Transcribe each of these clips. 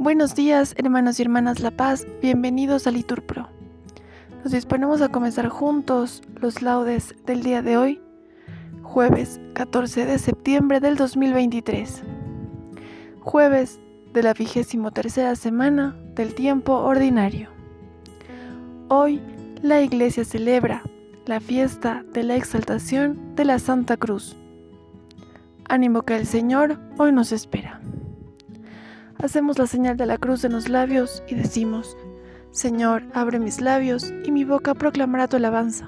Buenos días, hermanos y hermanas La Paz, bienvenidos a Liturpro. Nos disponemos a comenzar juntos los laudes del día de hoy, jueves 14 de septiembre del 2023, jueves de la vigésimo tercera semana del tiempo ordinario. Hoy la Iglesia celebra la fiesta de la exaltación de la Santa Cruz. Ánimo que el Señor hoy nos espera. Hacemos la señal de la cruz en los labios y decimos, Señor, abre mis labios y mi boca proclamará tu alabanza.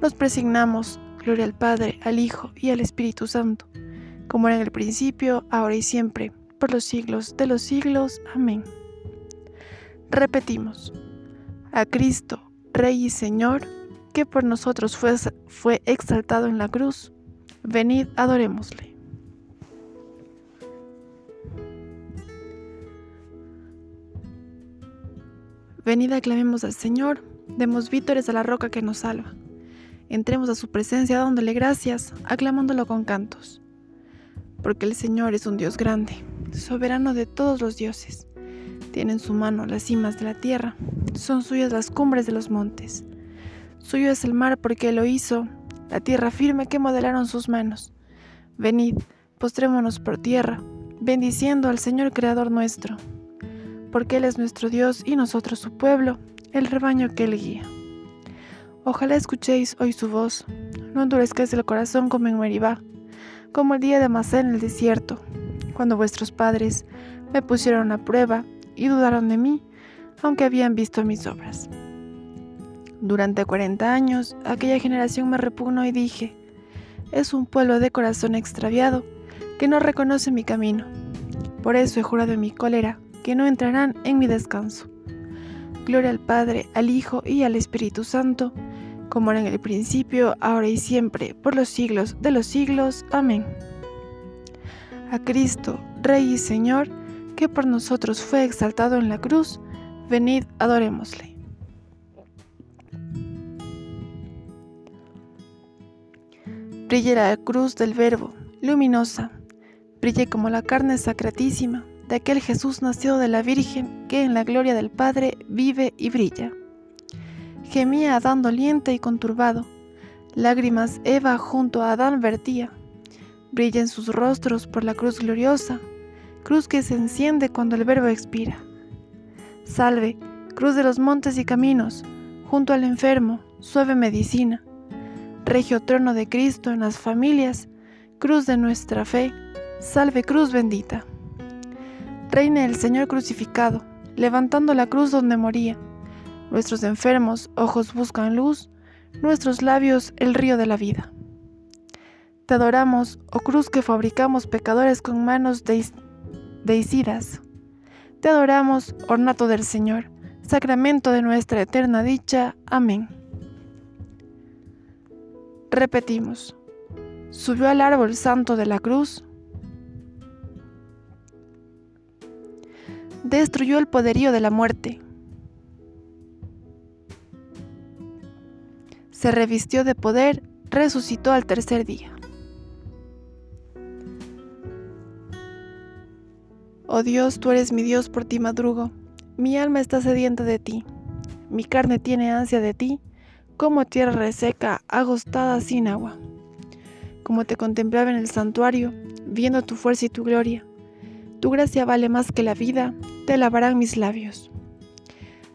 Nos presignamos, gloria al Padre, al Hijo y al Espíritu Santo, como era en el principio, ahora y siempre, por los siglos de los siglos. Amén. Repetimos, a Cristo, Rey y Señor, que por nosotros fue, fue exaltado en la cruz, venid adorémosle. Venid aclamemos al Señor, demos vítores a la roca que nos salva. Entremos a su presencia dándole gracias, aclamándolo con cantos. Porque el Señor es un Dios grande, soberano de todos los dioses. Tiene en su mano las cimas de la tierra, son suyas las cumbres de los montes. Suyo es el mar porque lo hizo, la tierra firme que modelaron sus manos. Venid, postrémonos por tierra, bendiciendo al Señor Creador nuestro porque Él es nuestro Dios y nosotros su pueblo, el rebaño que Él guía. Ojalá escuchéis hoy su voz, no endurezcáis el corazón como en Meribá, como el día de Masá en el desierto, cuando vuestros padres me pusieron a prueba y dudaron de mí, aunque habían visto mis obras. Durante cuarenta años aquella generación me repugnó y dije, es un pueblo de corazón extraviado que no reconoce mi camino. Por eso he jurado mi cólera que no entrarán en mi descanso. Gloria al Padre, al Hijo y al Espíritu Santo, como era en el principio, ahora y siempre, por los siglos de los siglos. Amén. A Cristo, Rey y Señor, que por nosotros fue exaltado en la cruz, venid, adorémosle. Brille la cruz del Verbo, luminosa, brille como la carne sacratísima de aquel Jesús nació de la Virgen que en la gloria del Padre vive y brilla. Gemía Adán doliente y conturbado, lágrimas Eva junto a Adán vertía. Brilla en sus rostros por la cruz gloriosa, cruz que se enciende cuando el verbo expira. Salve, cruz de los montes y caminos, junto al enfermo, suave medicina. Regio trono de Cristo en las familias, cruz de nuestra fe, salve cruz bendita reine el Señor crucificado, levantando la cruz donde moría. Nuestros enfermos ojos buscan luz, nuestros labios el río de la vida. Te adoramos, oh cruz que fabricamos pecadores con manos deicidas. Te adoramos, ornato del Señor, sacramento de nuestra eterna dicha. Amén. Repetimos. Subió al árbol santo de la cruz destruyó el poderío de la muerte. Se revistió de poder, resucitó al tercer día. Oh Dios, tú eres mi Dios, por ti madrugo. Mi alma está sedienta de ti. Mi carne tiene ansia de ti, como tierra reseca, agostada sin agua. Como te contemplaba en el santuario, viendo tu fuerza y tu gloria. Tu gracia vale más que la vida, te lavarán mis labios.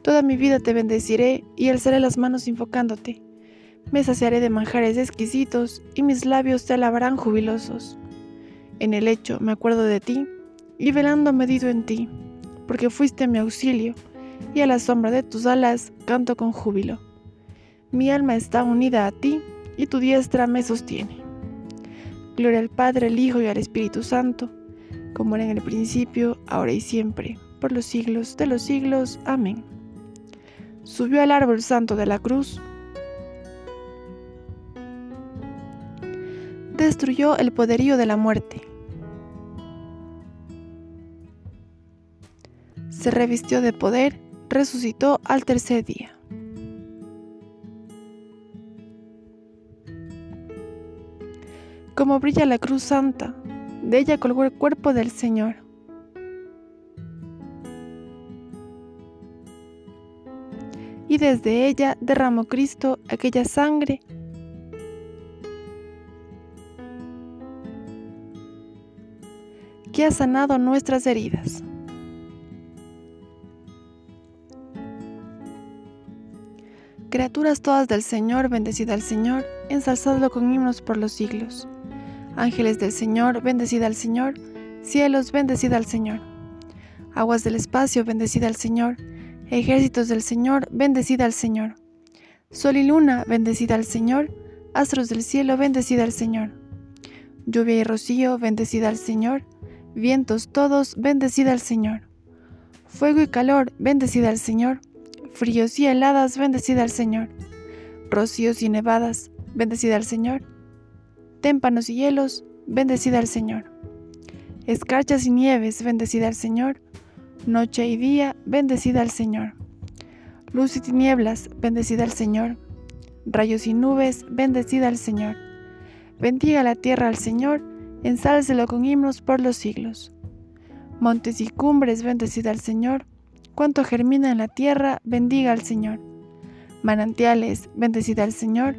Toda mi vida te bendeciré y alzaré las manos invocándote. Me saciaré de manjares exquisitos y mis labios te alabarán jubilosos. En el lecho me acuerdo de ti y velando medido en ti, porque fuiste mi auxilio y a la sombra de tus alas canto con júbilo. Mi alma está unida a ti y tu diestra me sostiene. Gloria al Padre, al Hijo y al Espíritu Santo, como era en el principio, ahora y siempre por los siglos de los siglos. Amén. Subió al árbol santo de la cruz, destruyó el poderío de la muerte, se revistió de poder, resucitó al tercer día. Como brilla la cruz santa, de ella colgó el cuerpo del Señor. Y desde ella derramó Cristo aquella sangre que ha sanado nuestras heridas. Criaturas todas del Señor, bendecida al Señor, ensalzadlo con himnos por los siglos. Ángeles del Señor, bendecida al Señor, cielos, bendecida al Señor. Aguas del espacio, bendecida al Señor, ejércitos del Señor, bendecida al Señor. Sol y luna, bendecida al Señor, astros del cielo, bendecida al Señor. Lluvia y rocío, bendecida al Señor, vientos todos, bendecida al Señor. Fuego y calor, bendecida al Señor. Fríos y heladas, bendecida al Señor. Rocíos y nevadas, bendecida al Señor. Témpanos y hielos, bendecida al Señor. Escarchas y nieves, bendecida al Señor. Noche y día, bendecida al Señor. Luz y tinieblas, bendecida al Señor. Rayos y nubes, bendecida al Señor. Bendiga la tierra al Señor ensálcelo con himnos por los siglos. Montes y cumbres, bendecida al Señor. Cuanto germina en la tierra, bendiga al Señor. Manantiales, bendecida al Señor.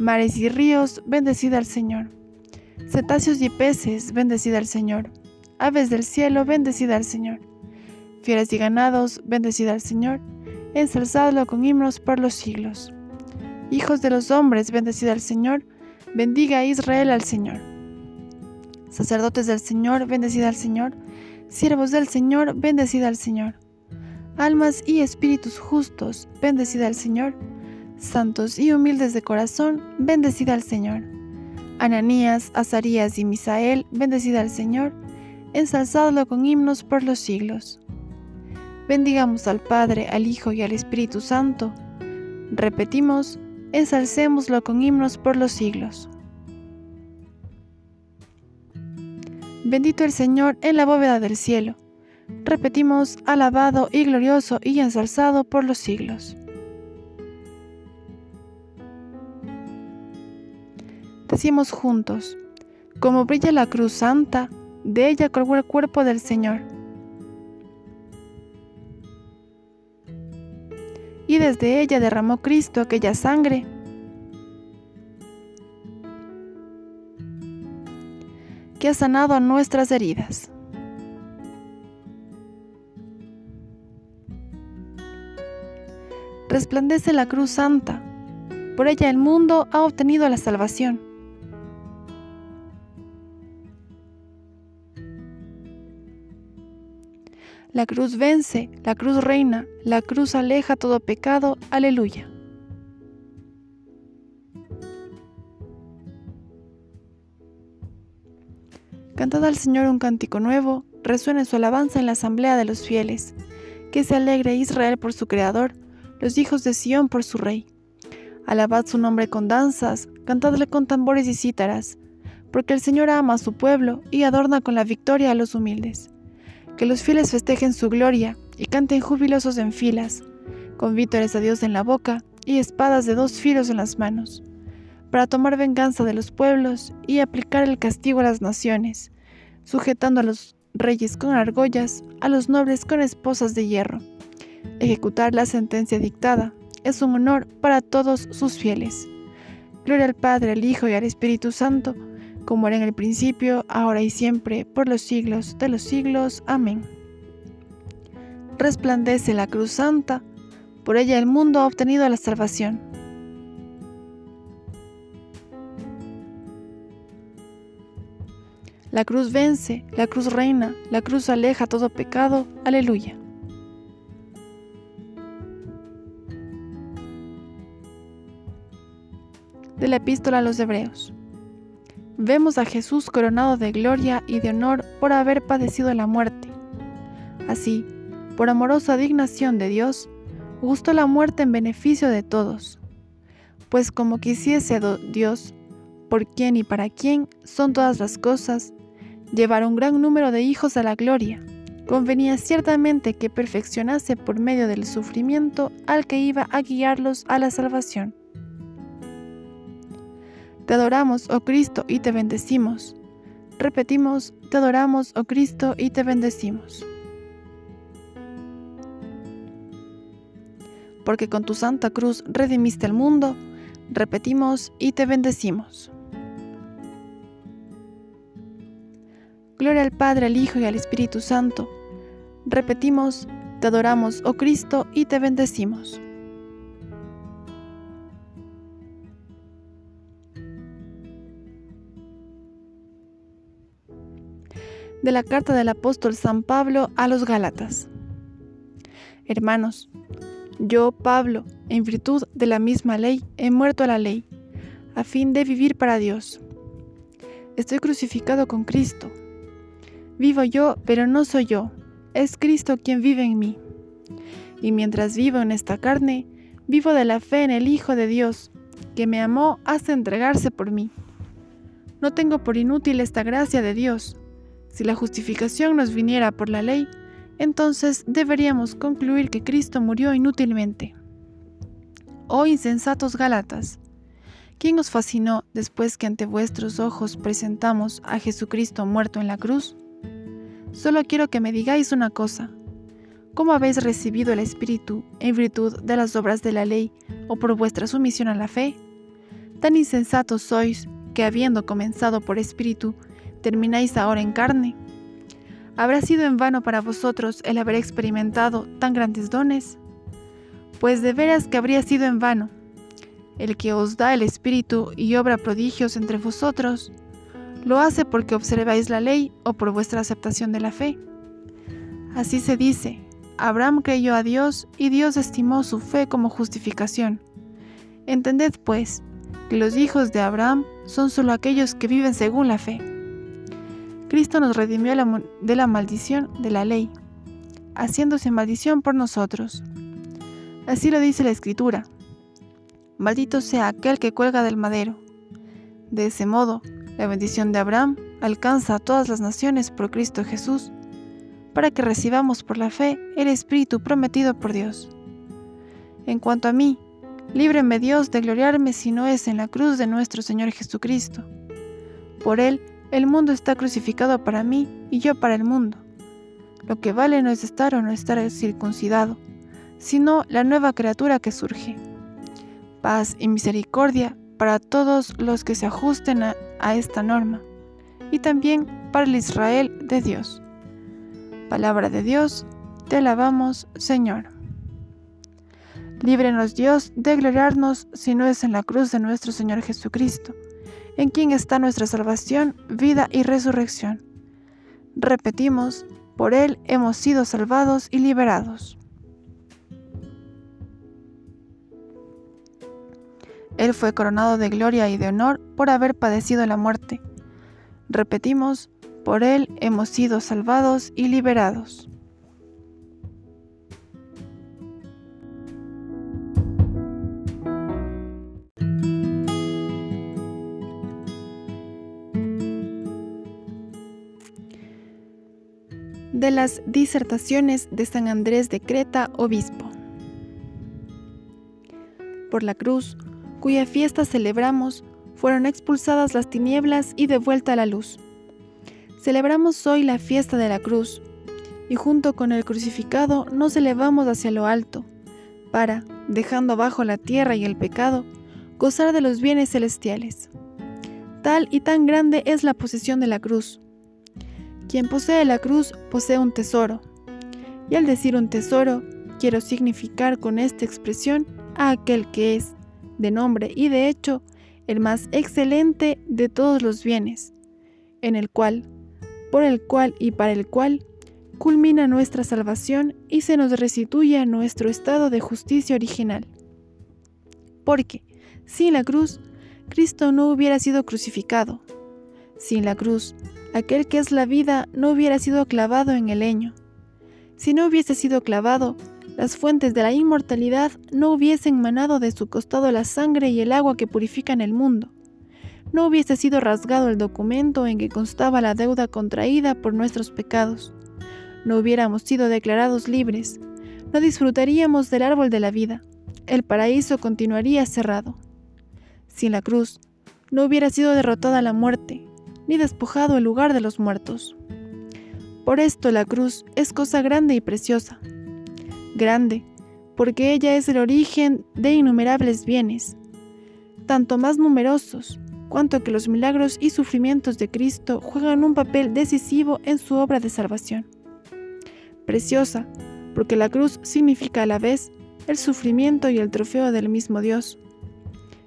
Mares y ríos, bendecida al Señor. Cetáceos y peces, bendecida al Señor. Aves del cielo, bendecida al Señor. Fieras y ganados, bendecida al Señor. Ensalzadlo con himnos por los siglos. Hijos de los hombres, bendecida al Señor. Bendiga a Israel al Señor. Sacerdotes del Señor, bendecida al Señor. Siervos del Señor, bendecida al Señor. Almas y espíritus justos, bendecida al Señor. Santos y humildes de corazón, bendecida al Señor. Ananías, Azarías y Misael, bendecida al Señor. Ensalzadlo con himnos por los siglos. Bendigamos al Padre, al Hijo y al Espíritu Santo. Repetimos, ensalcémoslo con himnos por los siglos. Bendito el Señor en la bóveda del cielo. Repetimos, alabado y glorioso y ensalzado por los siglos. Decimos juntos, como brilla la cruz santa, de ella colgó el cuerpo del Señor. Y desde ella derramó Cristo aquella sangre que ha sanado nuestras heridas. Resplandece la cruz santa, por ella el mundo ha obtenido la salvación. La cruz vence, la cruz reina, la cruz aleja todo pecado, aleluya. Cantad al Señor un cántico nuevo, resuene su alabanza en la asamblea de los fieles. Que se alegre Israel por su Creador, los hijos de Sión por su Rey. Alabad su nombre con danzas, cantadle con tambores y cítaras, porque el Señor ama a su pueblo y adorna con la victoria a los humildes. Que los fieles festejen su gloria y canten jubilosos en filas, con vítores a Dios en la boca y espadas de dos filos en las manos para tomar venganza de los pueblos y aplicar el castigo a las naciones, sujetando a los reyes con argollas, a los nobles con esposas de hierro. Ejecutar la sentencia dictada es un honor para todos sus fieles. Gloria al Padre, al Hijo y al Espíritu Santo, como era en el principio, ahora y siempre, por los siglos de los siglos. Amén. Resplandece la cruz santa, por ella el mundo ha obtenido la salvación. La cruz vence, la cruz reina, la cruz aleja todo pecado. Aleluya. De la epístola a los Hebreos. Vemos a Jesús coronado de gloria y de honor por haber padecido la muerte. Así, por amorosa dignación de Dios, gustó la muerte en beneficio de todos. Pues como quisiese Dios, por quien y para quién son todas las cosas, llevar un gran número de hijos a la gloria. Convenía ciertamente que perfeccionase por medio del sufrimiento al que iba a guiarlos a la salvación. Te adoramos, oh Cristo, y te bendecimos. Repetimos, te adoramos, oh Cristo, y te bendecimos. porque con tu santa cruz redimiste al mundo, repetimos y te bendecimos. Gloria al Padre, al Hijo y al Espíritu Santo. Repetimos, te adoramos, oh Cristo, y te bendecimos. De la carta del apóstol San Pablo a los Gálatas. Hermanos, yo, Pablo, en virtud de la misma ley, he muerto a la ley, a fin de vivir para Dios. Estoy crucificado con Cristo. Vivo yo, pero no soy yo, es Cristo quien vive en mí. Y mientras vivo en esta carne, vivo de la fe en el Hijo de Dios, que me amó hasta entregarse por mí. No tengo por inútil esta gracia de Dios. Si la justificación nos viniera por la ley, entonces deberíamos concluir que Cristo murió inútilmente. Oh insensatos Galatas, ¿quién os fascinó después que ante vuestros ojos presentamos a Jesucristo muerto en la cruz? Solo quiero que me digáis una cosa. ¿Cómo habéis recibido el Espíritu en virtud de las obras de la ley o por vuestra sumisión a la fe? Tan insensatos sois que habiendo comenzado por Espíritu, termináis ahora en carne. ¿Habrá sido en vano para vosotros el haber experimentado tan grandes dones? Pues de veras que habría sido en vano. El que os da el Espíritu y obra prodigios entre vosotros, ¿lo hace porque observáis la ley o por vuestra aceptación de la fe? Así se dice, Abraham creyó a Dios y Dios estimó su fe como justificación. Entended pues que los hijos de Abraham son solo aquellos que viven según la fe. Cristo nos redimió de la maldición de la ley, haciéndose maldición por nosotros. Así lo dice la Escritura. Maldito sea aquel que cuelga del madero. De ese modo, la bendición de Abraham alcanza a todas las naciones por Cristo Jesús, para que recibamos por la fe el Espíritu prometido por Dios. En cuanto a mí, líbreme Dios de gloriarme si no es en la cruz de nuestro Señor Jesucristo. Por Él el mundo está crucificado para mí y yo para el mundo. Lo que vale no es estar o no estar circuncidado, sino la nueva criatura que surge. Paz y misericordia para todos los que se ajusten a, esta norma, y también para el Israel de Dios. Palabra de Dios, te alabamos, Señor. Líbrenos Dios de gloriarnos si no es en la cruz de nuestro Señor Jesucristo en quien está nuestra salvación, vida y resurrección. Repetimos, por Él hemos sido salvados y liberados. Él fue coronado de gloria y de honor por haber padecido la muerte. Repetimos, por Él hemos sido salvados y liberados. De las disertaciones de San Andrés de Creta, obispo. Por la cruz, cuya fiesta celebramos, fueron expulsadas las tinieblas y devuelta la luz. Celebramos hoy la fiesta de la cruz, y junto con el crucificado nos elevamos hacia lo alto, para, dejando abajo la tierra y el pecado, gozar de los bienes celestiales. Tal y tan grande es la posesión de la cruz, quien posee la cruz posee un tesoro. Y al decir un tesoro, quiero significar con esta expresión a aquel que es, de nombre y de hecho, el más excelente de todos los bienes, en el cual, por el cual y para el cual, culmina nuestra salvación y se nos restituye nuestro estado de justicia original. Porque, sin la cruz, Cristo no hubiera sido crucificado. Sin la cruz, aquel que es la vida no hubiera sido clavado en el leño. Si no hubiese sido clavado, las fuentes de la inmortalidad no hubiesen manado de su costado la sangre y el agua que purifican el mundo. No hubiese sido rasgado el documento en que constaba la deuda contraída por nuestros pecados. No hubiéramos sido declarados libres. No disfrutaríamos del árbol de la vida. El paraíso continuaría cerrado. Sin la cruz, no hubiera sido derrotada la muerte, ni despojado el lugar de los muertos. Por esto la cruz es cosa grande y preciosa. Grande, porque ella es el origen de innumerables bienes, tanto más numerosos, cuanto que los milagros y sufrimientos de Cristo juegan un papel decisivo en su obra de salvación. Preciosa, porque la cruz significa a la vez el sufrimiento y el trofeo del mismo Dios.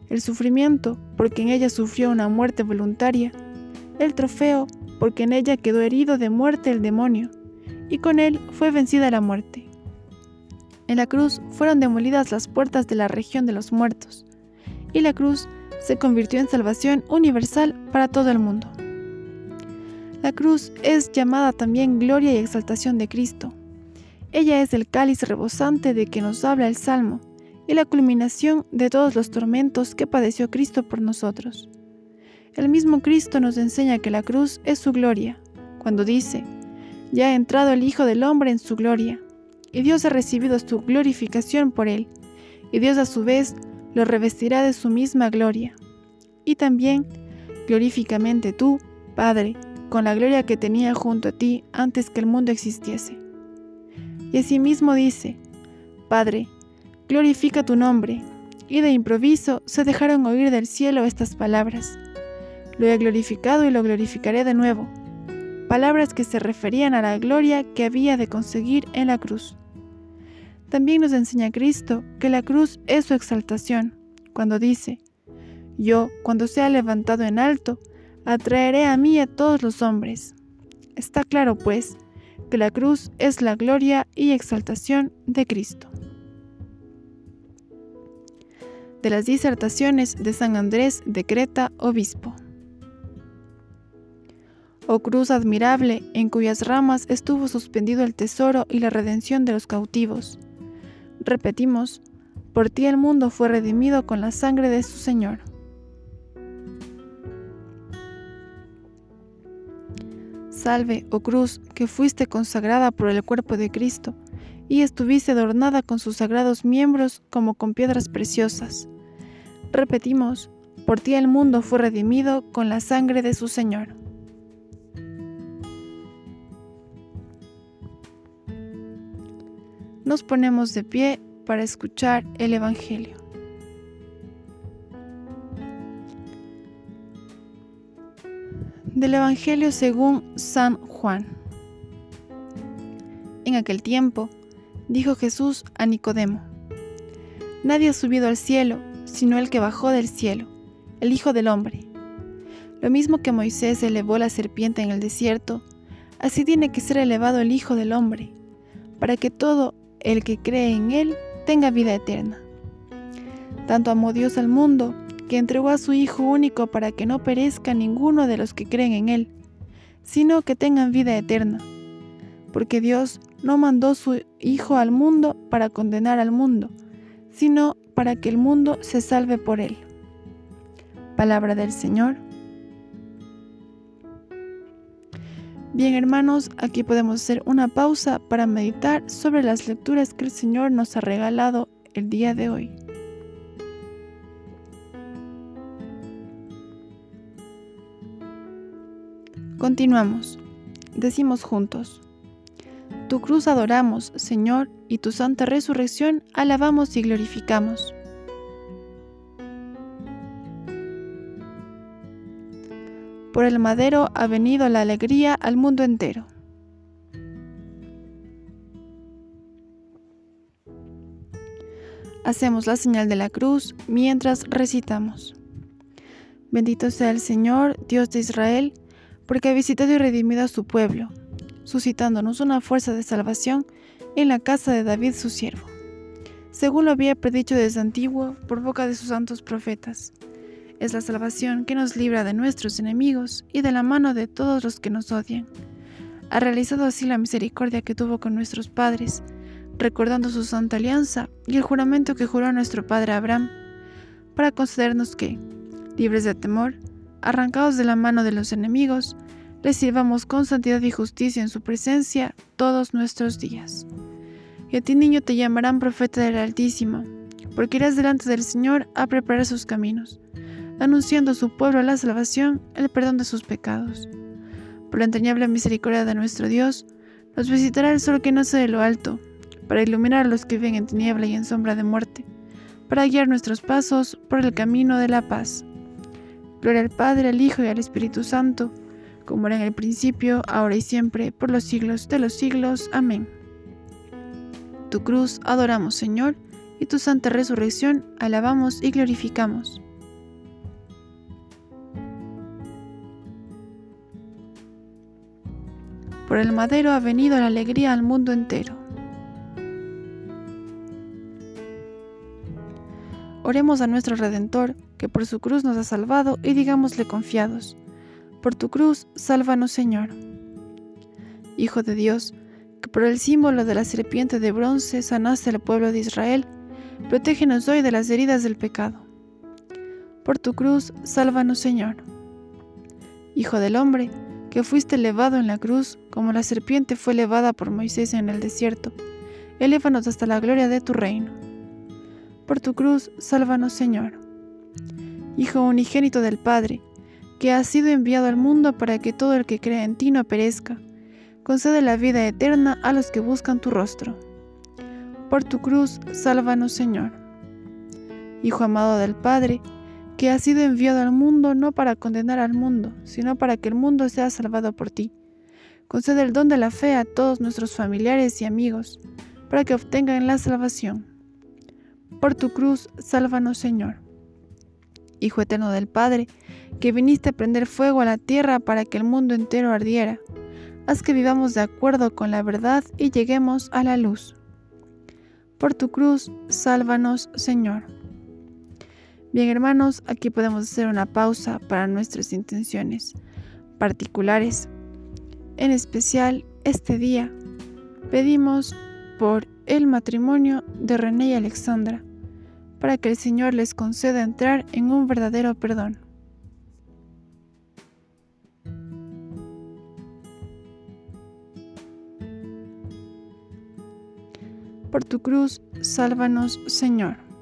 El sufrimiento, porque en ella sufrió una muerte voluntaria. El trofeo, porque en ella quedó herido de muerte el demonio, y con él fue vencida la muerte. En la cruz fueron demolidas las puertas de la región de los muertos, y la cruz se convirtió en salvación universal para todo el mundo. La cruz es llamada también gloria y exaltación de Cristo. Ella es el cáliz rebosante de que nos habla el Salmo y la culminación de todos los tormentos que padeció Cristo por nosotros. El mismo Cristo nos enseña que la cruz es su gloria, cuando dice, ya ha entrado el Hijo del Hombre en su gloria, y Dios ha recibido su glorificación por él, y Dios a su vez lo revestirá de su misma gloria. Y también, glorifícamente tú, Padre, con la gloria que tenía junto a ti antes que el mundo existiese. Y asimismo dice, Padre, glorifica tu nombre. Y de improviso se dejaron oír del cielo estas palabras. Lo he glorificado y lo glorificaré de nuevo. Palabras que se referían a la gloria que había de conseguir en la cruz. También nos enseña Cristo que la cruz es su exaltación, cuando dice, Yo, cuando sea levantado en alto, atraeré a mí a todos los hombres. Está claro, pues, que la cruz es la gloria y exaltación de Cristo. De las disertaciones de San Andrés de Creta, obispo. Oh cruz admirable, en cuyas ramas estuvo suspendido el tesoro y la redención de los cautivos Repetimos, por ti el mundo fue redimido con la sangre de su Señor. Salve, oh cruz, que fuiste consagrada por el cuerpo de Cristo, y estuviste adornada con sus sagrados miembros como con piedras preciosas. Repetimos, por ti el mundo fue redimido con la sangre de su Señor. Nos ponemos de pie para escuchar el Evangelio. Del Evangelio según San Juan. En aquel tiempo, dijo Jesús a Nicodemo, Nadie ha subido al cielo, sino el que bajó del cielo, el Hijo del Hombre. Lo mismo que Moisés elevó la serpiente en el desierto, así tiene que ser elevado el Hijo del Hombre, para que todo el que cree en Él tenga vida eterna. Tanto amó Dios al mundo, que entregó a su Hijo único para que no perezca ninguno de los que creen en Él, sino que tengan vida eterna. Porque Dios no mandó su Hijo al mundo para condenar al mundo, sino para que el mundo se salve por Él. Palabra del Señor. Bien hermanos, aquí podemos hacer una pausa para meditar sobre las lecturas que el Señor nos ha regalado el día de hoy. Continuamos. Decimos juntos. Tu cruz adoramos, Señor, y tu santa resurrección alabamos y glorificamos. Por el madero ha venido la alegría al mundo entero. Hacemos la señal de la cruz mientras recitamos. Bendito sea el Señor, Dios de Israel, porque ha visitado y redimido a su pueblo, suscitándonos una fuerza de salvación en la casa de David su siervo, según lo había predicho desde antiguo por boca de sus santos profetas es la salvación que nos libra de nuestros enemigos y de la mano de todos los que nos odian. Ha realizado así la misericordia que tuvo con nuestros padres, recordando su santa alianza y el juramento que juró nuestro padre Abraham, para concedernos que, libres de temor, arrancados de la mano de los enemigos, recibamos con santidad y justicia en su presencia todos nuestros días. Y a ti niño te llamarán profeta del Altísimo, porque irás delante del Señor a preparar sus caminos anunciando a su pueblo la salvación, el perdón de sus pecados. Por la entrañable misericordia de nuestro Dios, nos visitará el sol que nace de lo alto, para iluminar a los que viven en tiniebla y en sombra de muerte, para guiar nuestros pasos por el camino de la paz. Gloria al Padre, al Hijo y al Espíritu Santo, como era en el principio, ahora y siempre, por los siglos de los siglos. Amén. Tu cruz adoramos, Señor, y tu santa resurrección alabamos y glorificamos. Por el madero ha venido la alegría al mundo entero. Oremos a nuestro Redentor, que por su cruz nos ha salvado, y digámosle confiados, por tu cruz, sálvanos Señor. Hijo de Dios, que por el símbolo de la serpiente de bronce sanaste al pueblo de Israel, protégenos hoy de las heridas del pecado. Por tu cruz, sálvanos Señor. Hijo del hombre, que fuiste elevado en la cruz, como la serpiente fue elevada por Moisés en el desierto, elévanos hasta la gloria de tu reino. Por tu cruz, sálvanos, Señor. Hijo unigénito del Padre, que has sido enviado al mundo para que todo el que crea en ti no perezca, concede la vida eterna a los que buscan tu rostro. Por tu cruz, sálvanos, Señor. Hijo amado del Padre, que has sido enviado al mundo no para condenar al mundo, sino para que el mundo sea salvado por ti. Concede el don de la fe a todos nuestros familiares y amigos, para que obtengan la salvación por tu cruz, sálvanos Señor. Hijo eterno del Padre, que viniste a prender fuego a la tierra para que el mundo entero ardiera, haz que vivamos de acuerdo con la verdad y lleguemos a la luz. Por tu cruz, sálvanos Señor. Bien hermanos, aquí podemos hacer una pausa para nuestras intenciones particulares. En especial, este día, pedimos por el matrimonio de René y Alexandra para que el Señor les conceda entrar en un verdadero perdón. Por tu cruz, sálvanos, Señor.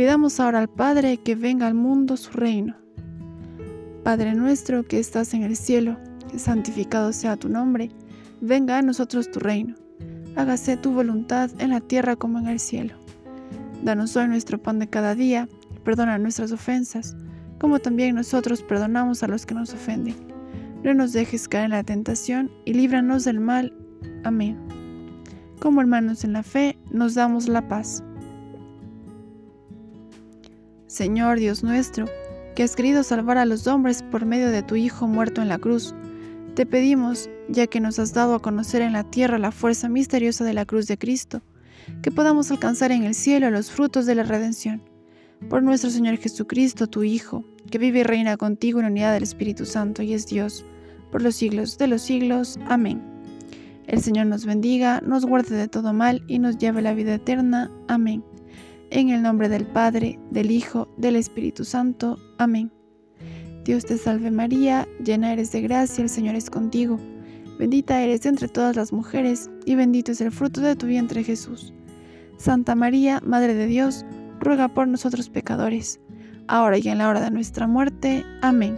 Pidamos ahora al Padre que venga al mundo su reino. Padre nuestro que estás en el cielo, santificado sea tu nombre, venga a nosotros tu reino hágase tu voluntad en la tierra como en el cielo. Danos hoy nuestro pan de cada día, perdona nuestras ofensas, como también nosotros perdonamos a los que nos ofenden. No nos dejes caer en la tentación y líbranos del mal. Amén. Como hermanos en la fe, nos damos la paz. Señor Dios nuestro, que has querido salvar a los hombres por medio de tu Hijo muerto en la cruz, te pedimos, ya que nos has dado a conocer en la tierra la fuerza misteriosa de la cruz de Cristo, que podamos alcanzar en el cielo los frutos de la redención. Por nuestro Señor Jesucristo, tu Hijo, que vive y reina contigo en unidad del Espíritu Santo y es Dios, por los siglos de los siglos. Amén. El Señor nos bendiga, nos guarde de todo mal y nos lleve a la vida eterna. Amén. En el nombre del Padre, del Hijo, del Espíritu Santo. Amén. Dios te salve María, llena eres de gracia, el Señor es contigo. Bendita eres entre todas las mujeres, y bendito es el fruto de tu vientre Jesús. Santa María, Madre de Dios, ruega por nosotros pecadores, ahora y en la hora de nuestra muerte. Amén.